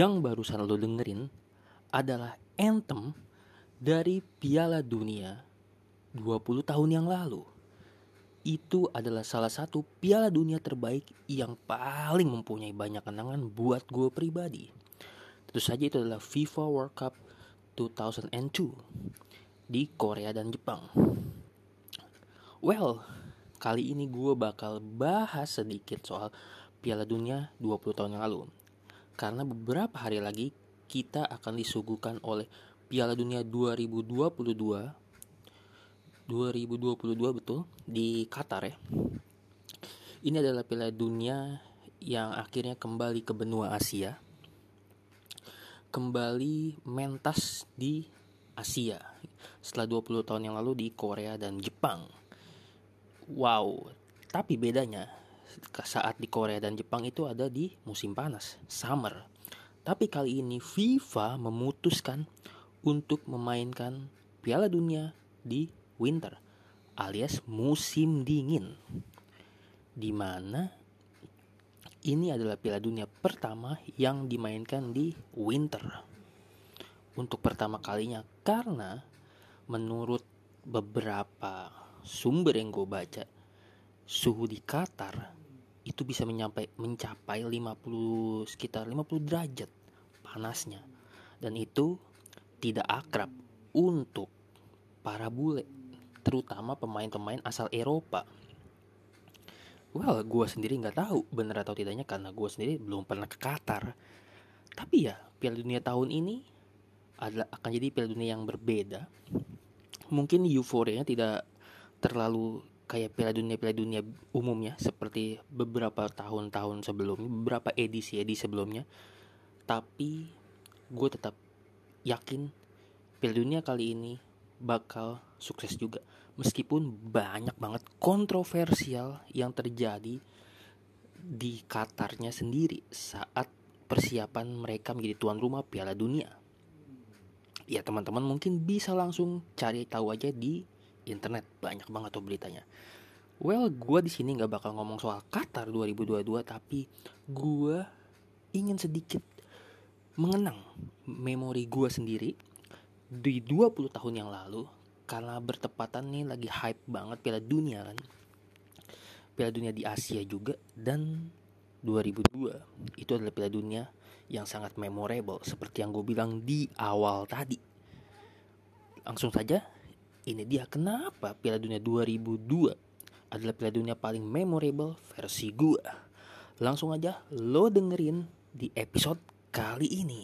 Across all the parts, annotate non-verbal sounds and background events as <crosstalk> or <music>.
Yang barusan lo dengerin adalah anthem dari Piala Dunia 20 tahun yang lalu. Itu adalah salah satu Piala Dunia terbaik yang paling mempunyai banyak kenangan buat gue pribadi. Tentu saja itu adalah FIFA World Cup 2002 di Korea dan Jepang. Well, kali ini gue bakal bahas sedikit soal Piala Dunia 20 tahun yang lalu. Karena beberapa hari lagi kita akan disuguhkan oleh Piala Dunia 2022 2022 betul di Qatar ya. Ini adalah Piala Dunia yang akhirnya kembali ke benua Asia. Kembali mentas di Asia setelah 20 tahun yang lalu di Korea dan Jepang. Wow, tapi bedanya saat di Korea dan Jepang itu ada di musim panas, summer. Tapi kali ini FIFA memutuskan untuk memainkan Piala Dunia di winter alias musim dingin. Di mana ini adalah Piala Dunia pertama yang dimainkan di winter. Untuk pertama kalinya karena menurut beberapa sumber yang gue baca suhu di Qatar itu bisa mencapai mencapai 50 sekitar 50 derajat panasnya. Dan itu tidak akrab untuk para bule terutama pemain-pemain asal Eropa. Well gue sendiri nggak tahu bener atau tidaknya karena gue sendiri belum pernah ke Qatar. Tapi ya Piala Dunia tahun ini adalah akan jadi Piala Dunia yang berbeda. Mungkin euforianya tidak terlalu kayak Piala Dunia Piala Dunia umumnya seperti beberapa tahun-tahun sebelumnya, beberapa edisi-edisi sebelumnya. Tapi gue tetap yakin Piala Dunia kali ini bakal sukses juga. Meskipun banyak banget kontroversial yang terjadi di Qatarnya sendiri saat persiapan mereka menjadi tuan rumah Piala Dunia. Ya teman-teman mungkin bisa langsung cari tahu aja di internet banyak banget tuh beritanya. Well, gue di sini nggak bakal ngomong soal Qatar 2022, tapi gue ingin sedikit mengenang memori gue sendiri di 20 tahun yang lalu karena bertepatan nih lagi hype banget Piala Dunia kan. Piala Dunia di Asia juga dan 2002 itu adalah Piala Dunia yang sangat memorable seperti yang gue bilang di awal tadi. Langsung saja ini dia kenapa Piala Dunia 2002 adalah Piala Dunia paling memorable versi gue. Langsung aja lo dengerin di episode kali ini.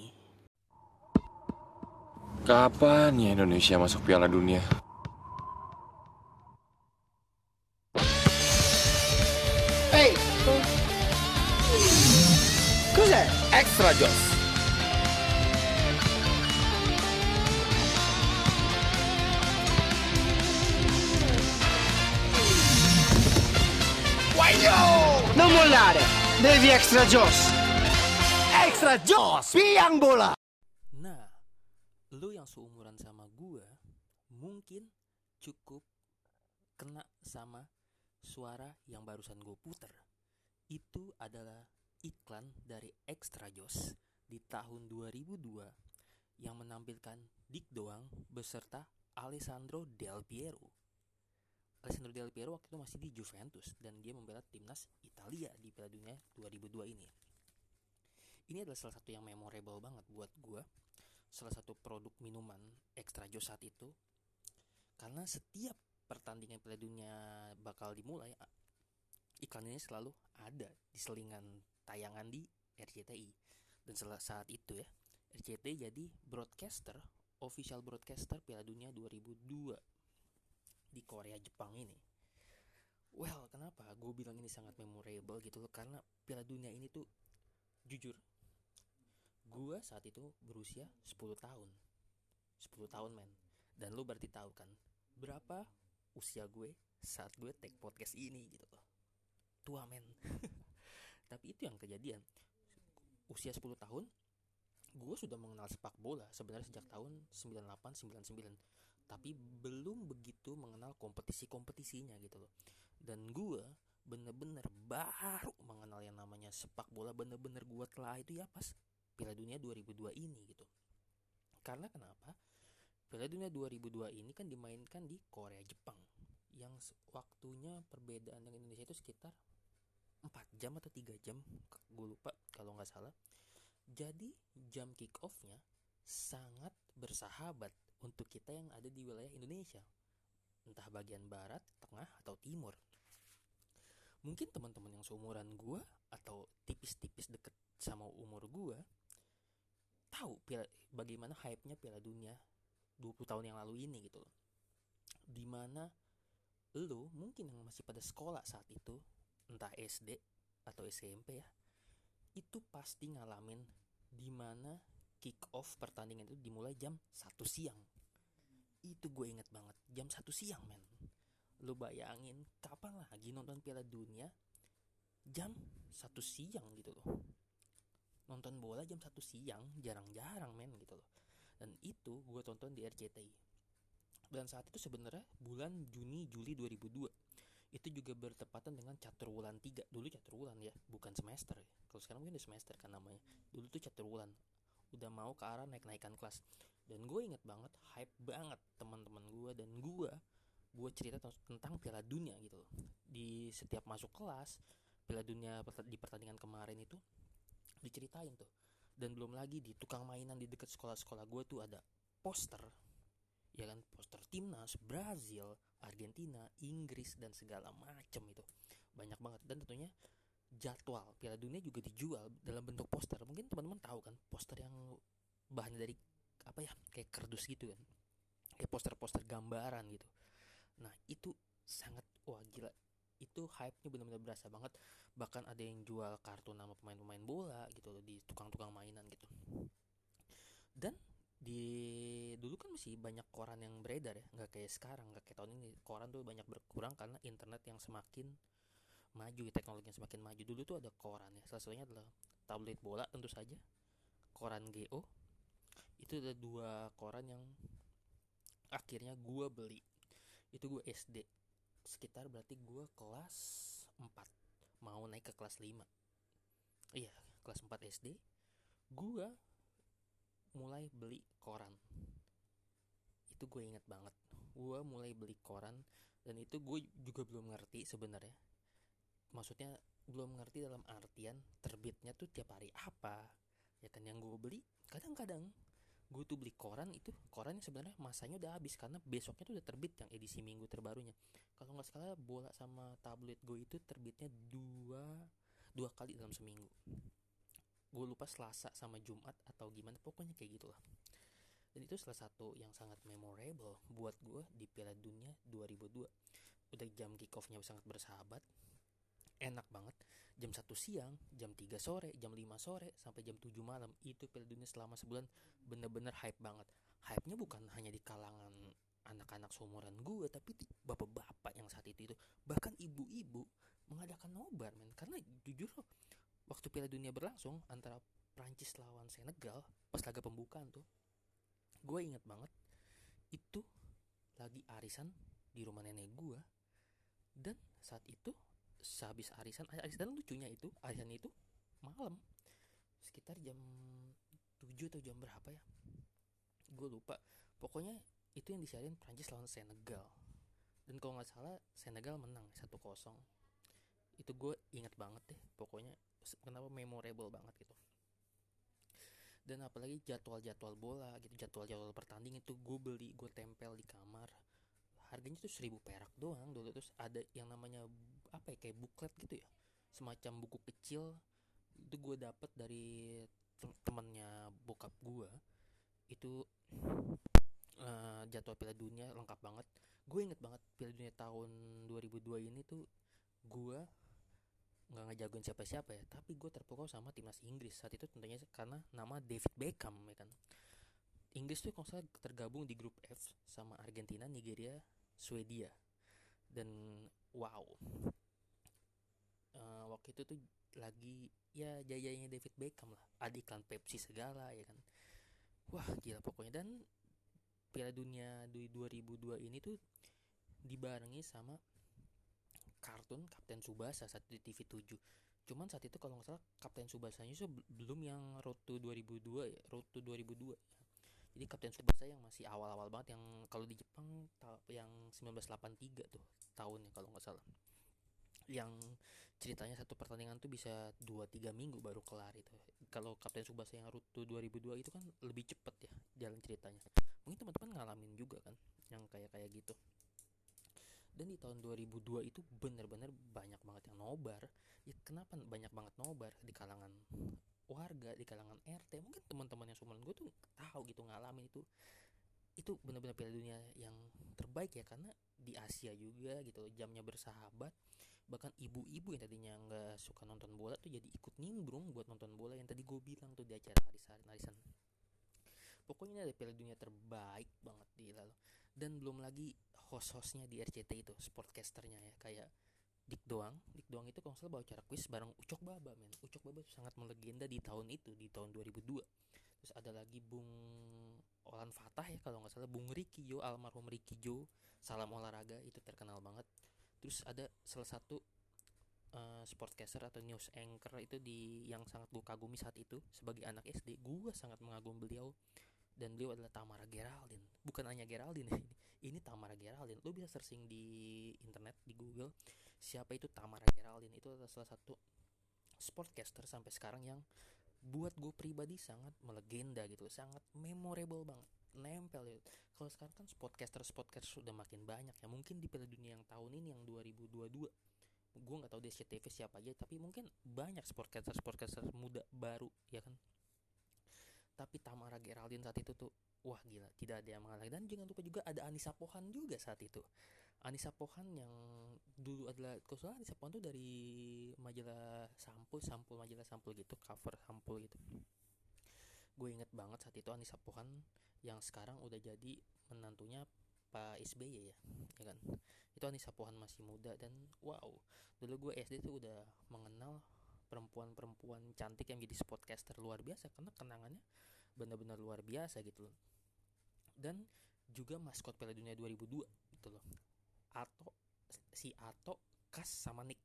Kapan ya Indonesia masuk Piala Dunia? Devi Extra Joss! Extra Joss! Piang bola! Nah, lo yang seumuran sama gue mungkin cukup kena sama suara yang barusan gue puter. Itu adalah iklan dari Extra Joss di tahun 2002 yang menampilkan Dick Doang beserta Alessandro Del Piero. Alessandro Del Piero waktu itu masih di Juventus dan dia membela timnas Italia di Piala Dunia 2002 ini. Ini adalah salah satu yang memorable banget buat gue salah satu produk minuman ekstra jos saat itu. Karena setiap pertandingan Piala Dunia bakal dimulai iklan ini selalu ada di selingan tayangan di RCTI dan saat itu ya RCTI jadi broadcaster official broadcaster Piala Dunia 2002 di Korea Jepang ini. Well kenapa gue bilang ini sangat memorable gitu loh? Karena Piala Dunia ini tuh jujur gue saat itu berusia 10 tahun. 10 tahun men. Dan lu berarti tahu kan berapa usia gue saat gue take podcast ini gitu loh. Tua men. <laughs> Tapi itu yang kejadian. Usia 10 tahun gue sudah mengenal sepak bola sebenarnya sejak tahun 98 99 tapi belum begitu mengenal kompetisi-kompetisinya gitu loh dan gue bener-bener baru mengenal yang namanya sepak bola bener-bener gue telah itu ya pas Piala Dunia 2002 ini gitu. Karena kenapa? Piala Dunia 2002 ini kan dimainkan di Korea Jepang yang waktunya perbedaan dengan Indonesia itu sekitar 4 jam atau 3 jam gue lupa kalau nggak salah jadi jam kick offnya sangat bersahabat untuk kita yang ada di wilayah Indonesia entah bagian barat, tengah, atau timur mungkin teman-teman yang seumuran gue atau tipis-tipis deket sama umur gue tahu bagaimana hype-nya Piala Dunia 20 tahun yang lalu ini gitu loh. Di mana lo mungkin yang masih pada sekolah saat itu, entah SD atau SMP ya, itu pasti ngalamin di mana kick off pertandingan itu dimulai jam 1 siang. Itu gue inget banget, jam 1 siang men. Lo bayangin kapan lagi nonton Piala Dunia? Jam 1 siang gitu loh. Nonton bola jam satu siang jarang-jarang men gitu loh. Dan itu gue tonton di RCTI dan saat itu sebenarnya bulan Juni Juli 2002 itu juga bertepatan dengan catur wulan 3 dulu catur wulan ya bukan semester ya. Kalau sekarang mungkin udah semester kan namanya. Dulu tuh catur wulan udah mau ke arah naik-naikan kelas. Dan gue inget banget hype banget teman-teman gue dan gue gue cerita tentang Piala Dunia gitu loh. Di setiap masuk kelas Piala Dunia di pertandingan kemarin itu diceritain tuh. Dan belum lagi di tukang mainan di dekat sekolah-sekolah gue tuh ada poster ya kan? Poster timnas Brazil Argentina Inggris dan segala macem itu. Banyak banget. Dan tentunya jadwal Piala Dunia juga dijual dalam bentuk poster. Mungkin teman-teman tahu kan poster yang bahannya dari apa ya kayak kardus gitu kan. Kayak poster-poster gambaran gitu. Nah itu sangat wah gila. Itu hype-nya benar-benar berasa banget. Bahkan ada yang jual kartu nama pemain-pemain bola gitu di tukang-tukang mainan gitu. Dan di dulu kan masih banyak koran yang beredar ya. Nggak kayak sekarang nggak kayak tahun ini. Koran tuh banyak berkurang karena internet yang semakin maju teknologi yang semakin maju. Dulu tuh ada koran ya. Salah satunya adalah tablet bola tentu saja. Koran GO itu ada dua koran yang akhirnya gue beli. Itu gue SD sekitar berarti gue kelas 4 mau naik ke kelas 5 iya kelas 4 SD gue mulai beli koran. Itu gue inget banget. Gue mulai beli koran dan itu gue juga belum ngerti sebenarnya maksudnya belum ngerti dalam artian terbitnya tuh tiap hari apa. Ya kan yang gue beli kadang-kadang gue tuh beli koran itu koran sebenarnya masanya udah habis karena besoknya tuh udah terbit yang edisi minggu terbarunya. Kalau nggak salah bola sama tablet gue itu terbitnya dua dua kali dalam seminggu. Gue lupa selasa sama jumat atau gimana pokoknya kayak gitulah. Dan itu salah satu yang sangat memorable buat gue di Piala Dunia 2002 udah jam kick offnya sangat bersahabat enak banget. Jam 1 siang jam 3 sore jam 5 sore sampai jam 7 malam itu Piala Dunia selama sebulan bener-bener hype banget. Hype nya bukan hanya di kalangan anak-anak seumuran gue tapi bapak-bapak yang saat itu itu. Bahkan ibu-ibu mengadakan nobar men. Karena jujur loh waktu Piala Dunia berlangsung antara Prancis lawan Senegal pas laga pembukaan tuh gue inget banget itu lagi arisan di rumah nenek gue dan saat itu sehabis arisan arisan lucunya itu arisan itu malam sekitar jam 7 atau jam berapa ya. Gue lupa. Pokoknya itu yang disiarin Prancis lawan Senegal. Dan kalau nggak salah Senegal menang 1-0 itu gue inget banget deh pokoknya kenapa memorable banget gitu. Dan apalagi jadwal-jadwal bola gitu jadwal-jadwal pertandingan itu gue beli gue tempel di kamar harganya tuh seribu perak doang dulu. Terus ada yang namanya apa ya kayak buklet gitu ya. Semacam buku kecil. Itu gue dapet dari temennya bokap gue itu uh, jadwal Piala Dunia lengkap banget. Gue inget banget Piala Dunia tahun 2002 ini tuh gue nggak ngejagoin siapa-siapa ya. Tapi gue terpukau sama timnas Inggris. Saat itu tentunya karena nama David Beckham ya kan. Inggris tuh kalau tergabung di grup F sama Argentina, Nigeria, Swedia. Dan wow. Uh, waktu itu tuh lagi ya jayanya David Beckham lah. Ada iklan Pepsi segala ya kan. Wah gila pokoknya. Dan Piala Dunia di 2002 ini tuh dibarengi sama kartun Kapten Subasa saat di TV 7 cuman saat itu kalau nggak salah Kapten Subasanya itu belum yang Road to 2002 ya Road to 2002 ya. Jadi Kapten Subasa yang masih awal-awal banget yang kalau di Jepang yang 1983 tuh tahunnya kalau nggak salah. Yang ceritanya satu pertandingan tuh bisa 2-3 minggu baru kelar itu. Kalau Kapten Subasa yang Rutu 2002 itu kan lebih cepet ya jalan ceritanya. Mungkin teman-teman ngalamin juga kan yang kayak kayak gitu. Dan di tahun 2002 itu bener-bener banyak banget yang nobar. Ya kenapa banyak banget nobar di kalangan warga di kalangan RT mungkin teman-teman yang sumuran gue tuh tahu gitu ngalamin itu. Itu benar-benar Piala Dunia yang terbaik ya karena di Asia juga gitu jamnya bersahabat. Bahkan ibu-ibu yang tadinya nggak suka nonton bola tuh jadi ikut nimbrung buat nonton bola yang tadi gue bilang tuh di acara arisan arisan pokoknya ini ada Piala Dunia terbaik banget di lalu dan belum lagi host-hostnya di RCT itu sportcasternya ya kayak Dik Doang. Dik Doang itu kalau salah bawa acara quiz bareng Ucok Baba men. Ucok Baba itu sangat melegenda di tahun itu di tahun 2002 terus ada lagi Bung Olan Fatah ya kalau nggak salah. Bung Riki Jo almarhum Riki Jo salam olahraga itu terkenal banget. Terus ada salah satu uh, sportcaster atau news anchor itu di yang sangat gue kagumi saat itu sebagai anak SD gue sangat mengagumi beliau. Dan beliau adalah Tamara Geraldine. Bukan hanya Geraldine ini ini Tamara Geraldine. Lo bisa searching di internet di Google siapa itu Tamara Geraldine. Itu adalah salah satu sportcaster sampai sekarang yang buat gue pribadi sangat melegenda gitu sangat memorable banget nempel ya. Kalau sekarang kan sportcaster sportcaster sudah makin banyak ya. Mungkin di Piala Dunia yang tahun ini yang 2022 gue nggak tahu di SCTV siapa aja tapi mungkin banyak sportcaster sportcaster muda baru ya kan? Tapi Tamara Geraldine saat itu tuh wah gila tidak ada yang mengalahkan. Dan jangan lupa juga ada Anissa Pohan juga saat itu Anissa Pohan yang dulu adalah kalau salah Anissa Pohan tuh dari majalah sampul sampul majalah sampul gitu cover sampul gitu. Gue inget banget saat itu Anissa Pohan yang sekarang udah jadi menantunya Pak SBY ya ya kan? Itu Anissa Pohan masih muda dan wow dulu gue SD tuh udah mengenal perempuan-perempuan cantik yang jadi sportcaster luar biasa karena kenangannya benar-benar luar biasa gitu loh. Dan juga maskot Piala Dunia 2002 gitu loh atau si Ato Kas sama Nick.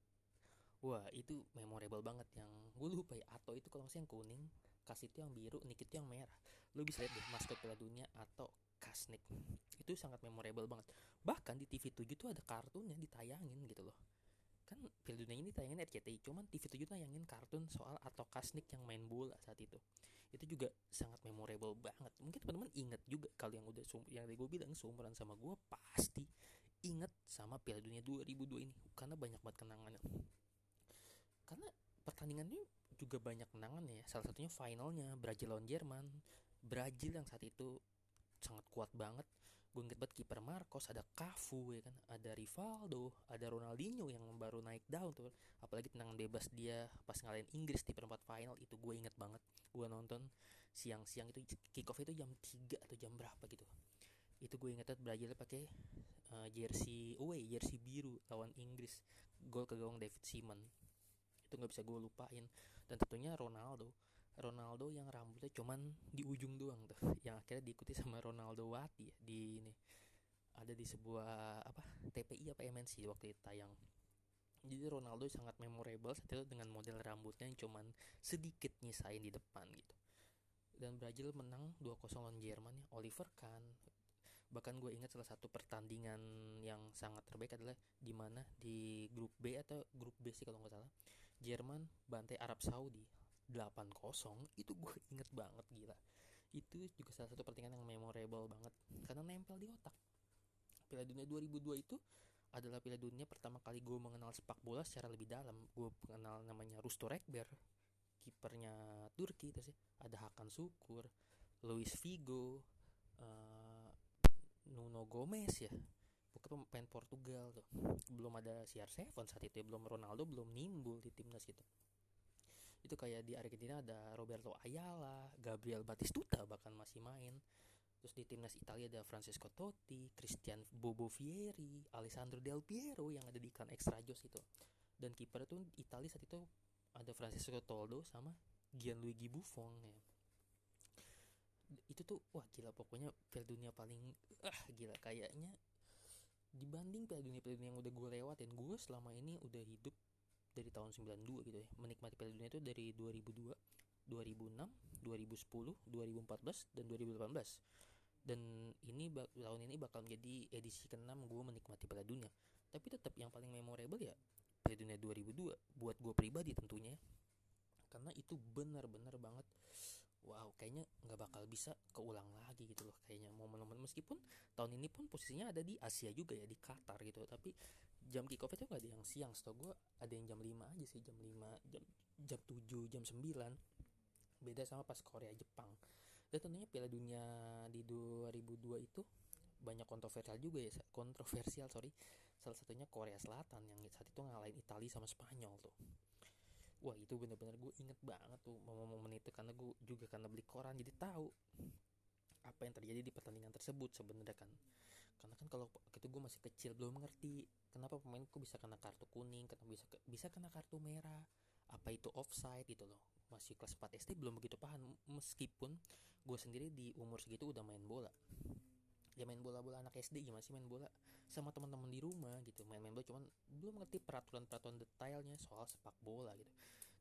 Wah itu memorable banget yang gue lupa ya. Ato itu kalau masih yang kuning Kas itu yang biru Nick itu yang merah. Lu bisa lihat deh maskot Piala Dunia atau Kasnik itu sangat memorable banget. Bahkan di TV 7 tuh ada kartunnya ditayangin gitu loh. Kan Piala Dunia ini tayangin RCTI cuman TV7 tayangin kartun soal atau Kasnik yang main bola saat itu. Itu juga sangat memorable banget. Mungkin teman-teman ingat juga kalau yang udah yang gue bilang seumuran sama gue pasti inget sama Piala Dunia 2002 ini karena banyak banget kenangannya. Karena pertandingannya juga banyak kenangannya ya. Salah satunya finalnya Brazil lawan Jerman. Brazil yang saat itu sangat kuat banget. Gue inget banget kiper Marcos ada Cafu ya kan? Ada Rivaldo ada Ronaldinho yang baru naik daun tuh. Apalagi tendangan bebas dia pas ngalahin Inggris di perempat final itu gue inget banget. Gue nonton siang-siang itu kick off itu jam 3 atau jam berapa gitu. Itu gue inget banget Brazil pakai uh, jersey away jersey biru lawan Inggris. Gol ke gawang David Seaman. Itu nggak bisa gue lupain. Dan tentunya Ronaldo. Ronaldo yang rambutnya cuman di ujung doang tuh. Yang akhirnya diikuti sama Ronaldo Wati ya, di ini. Ada di sebuah apa TPI apa MNC waktu itu tayang. Jadi Ronaldo sangat memorable saat itu dengan model rambutnya yang cuman sedikit nyisain di depan gitu. Dan Brazil menang 2-0 lawan Jerman ya. Oliver Kahn bahkan gue ingat salah satu pertandingan yang sangat terbaik adalah di mana di grup B atau grup B sih kalau nggak salah Jerman bantai Arab Saudi 8-0 itu gue <laughs> inget banget gila. Itu juga salah satu pertandingan yang memorable banget karena nempel di otak. Piala Dunia 2002 itu adalah Piala Dunia pertama kali gue mengenal sepak bola secara lebih dalam. Gue mengenal namanya Rusto Rekber kipernya Turki sih. Ada Hakan Sukur Luis Figo uh, Nuno Gomez ya bukan pemain Portugal tuh belum ada CR7 saat itu ya belum Ronaldo belum nimbul di timnas gitu itu kayak di Argentina ada Roberto Ayala, Gabriel Batistuta bahkan masih main. Terus di timnas Italia ada Francesco Totti, Christian Bobo Fieri, Alessandro Del Piero yang ada di iklan Extra Jos itu. Dan kiper itu Italia saat itu ada Francesco Toldo sama Gianluigi Buffon ya. Itu tuh wah gila pokoknya Piala Dunia paling ah gila kayaknya dibanding Piala Dunia Piala Dunia yang udah gue lewatin gue selama ini udah hidup dari tahun 92 gitu ya. Menikmati Piala Dunia itu dari 2002 2006 2010 2014 dan 2018 dan ini tahun ini bakal menjadi edisi ke-6 gue menikmati Piala Dunia. Tapi tetap yang paling memorable ya Piala Dunia 2002 buat gue pribadi tentunya karena itu benar-benar banget wow kayaknya nggak bakal bisa keulang lagi gitu loh kayaknya momen-momen. Meskipun tahun ini pun posisinya ada di Asia juga ya di Qatar gitu. Tapi jam kick off itu nggak ada yang siang setahu gue ada yang jam 5 aja sih jam 5 jam jam 7 jam 9 beda sama pas Korea Jepang. Dan tentunya Piala Dunia di 2002 itu banyak kontroversial juga ya kontroversial sorry. Salah satunya Korea Selatan yang saat itu ngalahin Italia sama Spanyol tuh wah itu bener-bener gue inget banget tuh momen-momen itu karena gue juga karena beli koran jadi tahu apa yang terjadi di pertandingan tersebut sebenarnya kan. Karena kan kalau itu gue masih kecil belum mengerti kenapa pemainku bisa kena kartu kuning kenapa bisa bisa kena kartu merah apa itu offside gitu loh. Masih kelas 4 SD belum begitu paham meskipun gue sendiri di umur segitu udah main bola. Ya main bola-bola anak SD gimana sih main bola? Sama teman-teman di rumah gitu main-main bola cuman belum ngerti peraturan-peraturan detailnya soal sepak bola gitu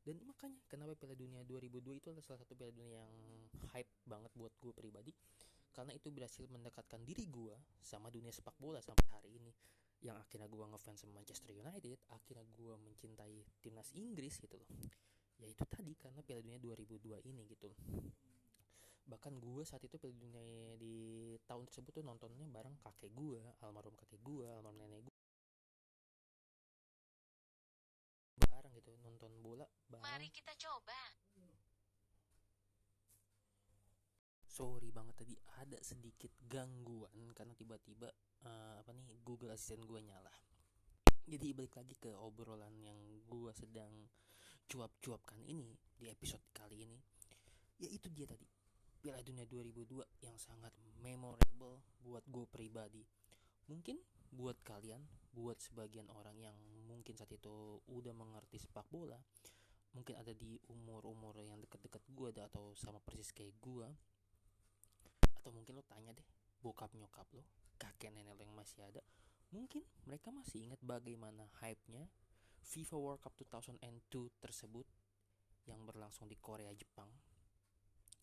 dan makanya kenapa Piala Dunia 2002 itu adalah salah satu Piala Dunia yang hype banget buat gue pribadi? Karena itu berhasil mendekatkan diri gue sama dunia sepak bola sampai hari ini. Yang akhirnya gue ngefans sama Manchester United akhirnya gue mencintai timnas Inggris gitu loh. Ya itu tadi karena Piala Dunia 2002 ini gitu. Bahkan gue saat itu Piala Dunia di tahun tersebut tuh nontonnya bareng kakek gue almarhum kakek gue almarhum nenek gue bareng gitu bareng Mari kita coba. sorry banget tadi ada sedikit gangguan karena tiba-tiba uh, apa nih Google Assistant gue nyala jadi balik lagi ke obrolan yang gue sedang cuap-cuapkan ini di episode kali ini ya itu dia tadi Piala Dunia 2002 yang sangat memorable buat gue pribadi. Mungkin buat kalian, buat sebagian orang yang mungkin saat itu udah mengerti sepak bola, mungkin ada di umur-umur yang deket-deket gue atau sama persis kayak gue, atau mungkin lo tanya deh, bokap nyokap lo, kakek nenek lo yang masih ada, mungkin mereka masih ingat bagaimana hype-nya FIFA World Cup 2002 tersebut yang berlangsung di Korea Jepang.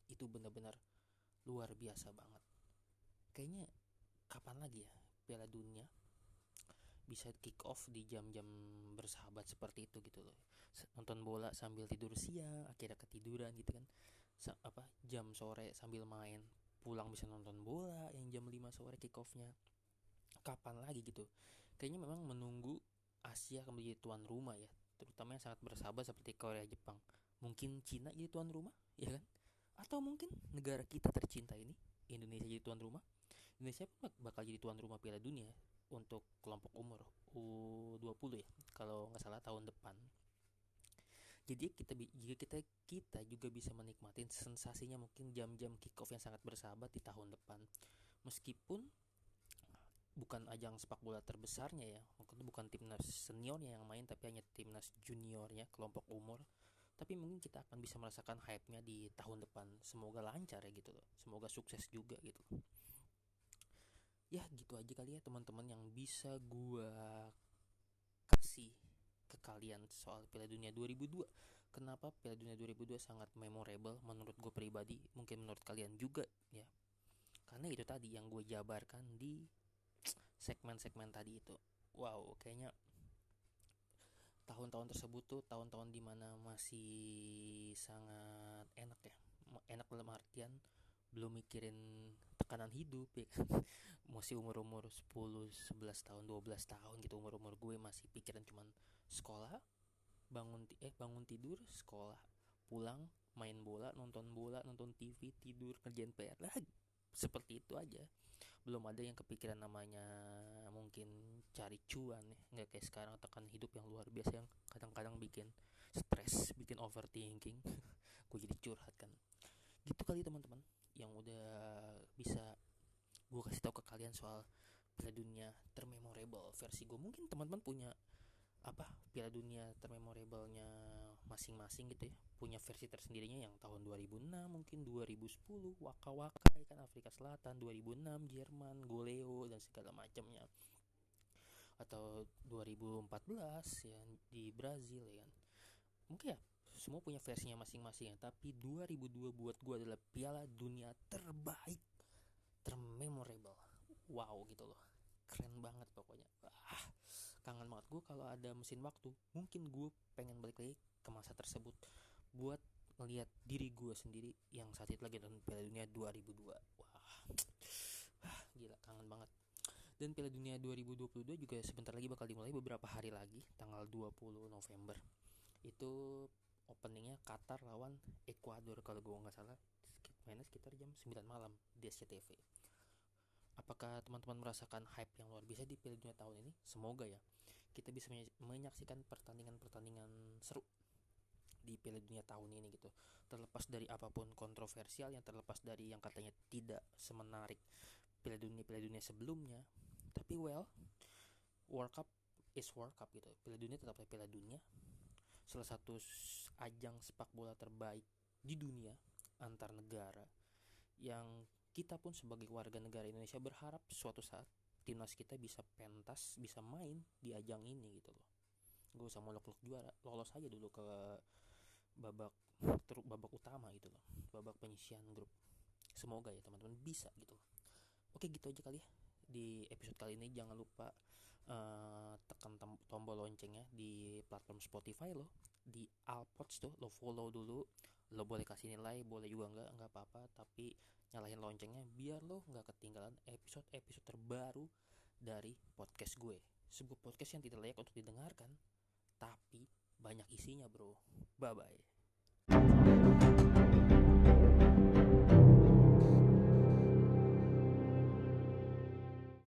Itu benar-benar luar biasa banget. Kayaknya kapan lagi ya Piala Dunia bisa kick off di jam-jam bersahabat seperti itu gitu loh. Nonton bola sambil tidur siang akhirnya ketiduran gitu kan. Sa apa jam sore sambil main pulang bisa nonton bola yang jam 5 sore kick offnya. Kapan lagi gitu. Kayaknya memang menunggu Asia kembali jadi tuan rumah ya. Terutama yang sangat bersahabat seperti Korea Jepang. Mungkin Cina jadi tuan rumah ya kan? Atau mungkin negara kita tercinta ini Indonesia jadi tuan rumah. Indonesia bakal jadi tuan rumah Piala Dunia untuk kelompok umur U20 ya kalau nggak salah tahun depan. Jadi kita jika kita kita juga bisa menikmati sensasinya mungkin jam-jam kick off yang sangat bersahabat di tahun depan. Meskipun bukan ajang sepak bola terbesarnya ya mungkin bukan timnas seniornya yang main tapi hanya timnas juniornya kelompok umur tapi mungkin kita akan bisa merasakan hype-nya di tahun depan. Semoga lancar ya gitu loh semoga sukses juga gitu ya gitu aja kali ya teman-teman yang bisa gua kasih ke kalian soal Piala Dunia 2002 kenapa Piala Dunia 2002 sangat memorable menurut gue pribadi mungkin menurut kalian juga ya. Karena itu tadi yang gue jabarkan di segmen-segmen tadi itu. Wow kayaknya tahun-tahun tersebut tuh tahun-tahun di mana masih sangat enak ya. Enak dalam artian belum mikirin tekanan hidup ya kan? <laughs> Masih umur-umur 10, 11 tahun, 12 tahun gitu umur-umur gue masih pikiran cuman sekolah bangun eh bangun tidur sekolah pulang main bola nonton bola nonton TV tidur kerjaan PR lah seperti itu aja. Belum ada yang kepikiran namanya mungkin cari cuan ya. Nggak kayak sekarang tekan hidup yang luar biasa yang kadang-kadang bikin stres bikin overthinking. <laughs> Gue jadi curhat kan. Gitu kali teman-teman yang udah bisa gue kasih tahu ke kalian soal Piala Dunia termemorable versi gue mungkin teman-teman punya apa Piala Dunia termemorablenya masing-masing gitu ya. Punya versi tersendirinya yang tahun 2006 mungkin 2010 Waka Waka ya kan Afrika Selatan 2006 Jerman Goleo dan segala macamnya. Atau 2014 ya di Brazil ya kan. Mungkin ya semua punya versinya masing-masing ya. Tapi 2002 buat gue adalah piala dunia terbaik termemorable. Wow gitu loh. Keren banget pokoknya. Ah kangen banget. Gue kalau ada mesin waktu mungkin gue pengen balik lagi ke masa tersebut buat ngelihat diri gue sendiri yang saat itu lagi nonton Piala Dunia 2002 wah gila kangen banget. Dan Piala Dunia 2022 juga sebentar lagi bakal dimulai beberapa hari lagi tanggal 20 November. Itu openingnya Qatar lawan Ekuador kalau gue nggak salah mainnya sekitar jam 9 malam di SCTV apakah teman-teman merasakan hype yang luar biasa di Piala Dunia tahun ini? Semoga ya. Kita bisa menyaksikan pertandingan-pertandingan seru di Piala Dunia tahun ini gitu. Terlepas dari apa pun kontroversial yang terlepas dari yang katanya tidak semenarik Piala Dunia Piala Dunia sebelumnya tapi well World Cup is World Cup gitu. Piala Dunia tetap Piala Dunia salah satu ajang sepak bola terbaik di dunia antar negara yang kita pun sebagai warga negara Indonesia berharap suatu saat timnas kita bisa pentas bisa main di ajang ini gitu loh. Gue usah muluk-muluk juara lolos aja dulu ke babak teruk babak utama gitu loh babak penyisian grup. Semoga ya teman-teman bisa gitu loh. Oke gitu aja kali ya di episode kali ini. Jangan lupa uh, tekan tombol loncengnya di platform Spotify lo di Alpods tuh lo follow dulu lo boleh kasih nilai boleh juga nggak nggak apa-apa tapi nyalahin loncengnya biar lo nggak ketinggalan episode episode terbaru dari podcast gue. Sebuah podcast yang tidak layak untuk didengarkan tapi banyak isinya bro. Bye bye